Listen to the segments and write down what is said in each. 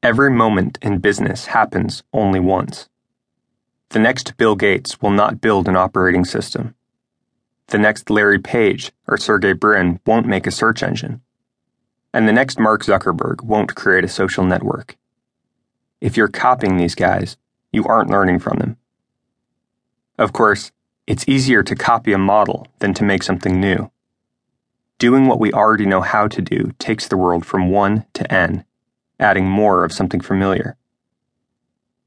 Every moment in business happens only once. The next Bill Gates will not build an operating system. The next Larry Page or Sergey Brin won't make a search engine. And the next Mark Zuckerberg won't create a social network. If you're copying these guys, you aren't learning from them. Of course, it's easier to copy a model than to make something new. Doing what we already know how to do takes the world from 1 to n adding more of something familiar.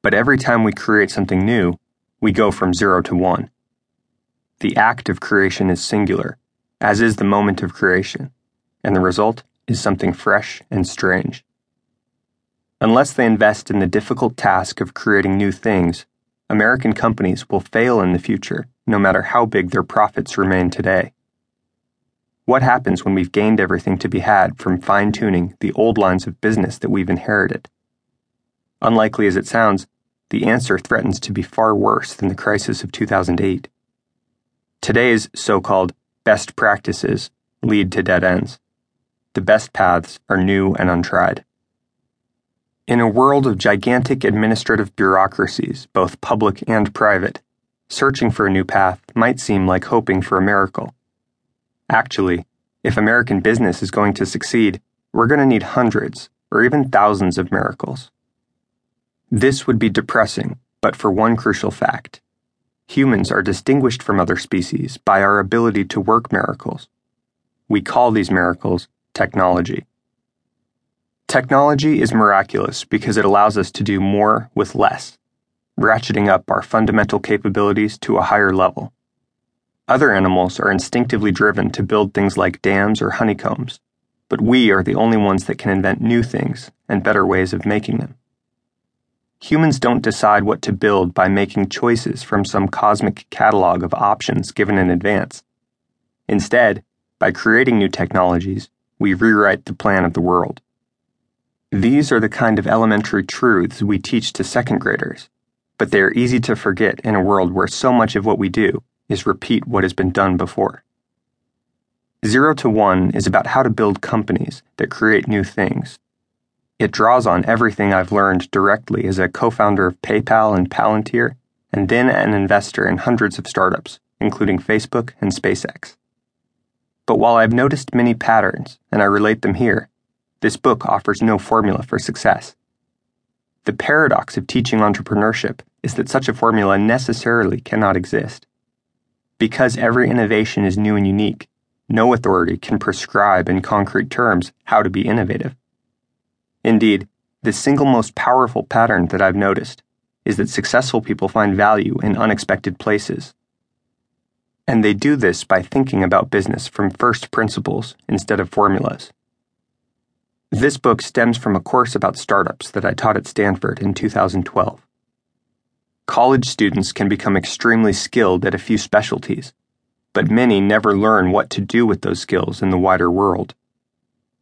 But every time we create something new, we go from zero to one. The act of creation is singular, as is the moment of creation, and the result is something fresh and strange. Unless they invest in the difficult task of creating new things, American companies will fail in the future, no matter how big their profits remain today. What happens when we've gained everything to be had from fine tuning the old lines of business that we've inherited? Unlikely as it sounds, the answer threatens to be far worse than the crisis of 2008. Today's so called best practices lead to dead ends. The best paths are new and untried. In a world of gigantic administrative bureaucracies, both public and private, searching for a new path might seem like hoping for a miracle. Actually, if American business is going to succeed, we're going to need hundreds or even thousands of miracles. This would be depressing, but for one crucial fact. Humans are distinguished from other species by our ability to work miracles. We call these miracles technology. Technology is miraculous because it allows us to do more with less, ratcheting up our fundamental capabilities to a higher level. Other animals are instinctively driven to build things like dams or honeycombs, but we are the only ones that can invent new things and better ways of making them. Humans don't decide what to build by making choices from some cosmic catalog of options given in advance. Instead, by creating new technologies, we rewrite the plan of the world. These are the kind of elementary truths we teach to second graders, but they are easy to forget in a world where so much of what we do is repeat what has been done before. Zero to One is about how to build companies that create new things. It draws on everything I've learned directly as a co founder of PayPal and Palantir, and then an investor in hundreds of startups, including Facebook and SpaceX. But while I've noticed many patterns, and I relate them here, this book offers no formula for success. The paradox of teaching entrepreneurship is that such a formula necessarily cannot exist. Because every innovation is new and unique, no authority can prescribe in concrete terms how to be innovative. Indeed, the single most powerful pattern that I've noticed is that successful people find value in unexpected places. And they do this by thinking about business from first principles instead of formulas. This book stems from a course about startups that I taught at Stanford in 2012. College students can become extremely skilled at a few specialties, but many never learn what to do with those skills in the wider world.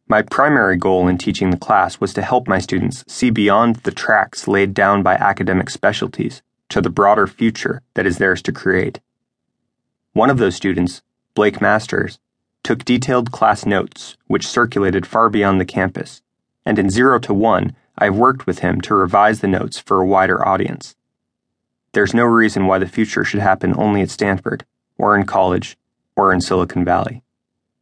My primary goal in teaching the class was to help my students see beyond the tracks laid down by academic specialties to the broader future that is theirs to create. One of those students, Blake Masters, took detailed class notes which circulated far beyond the campus, and in Zero to One, I've worked with him to revise the notes for a wider audience. There's no reason why the future should happen only at Stanford, or in college, or in Silicon Valley.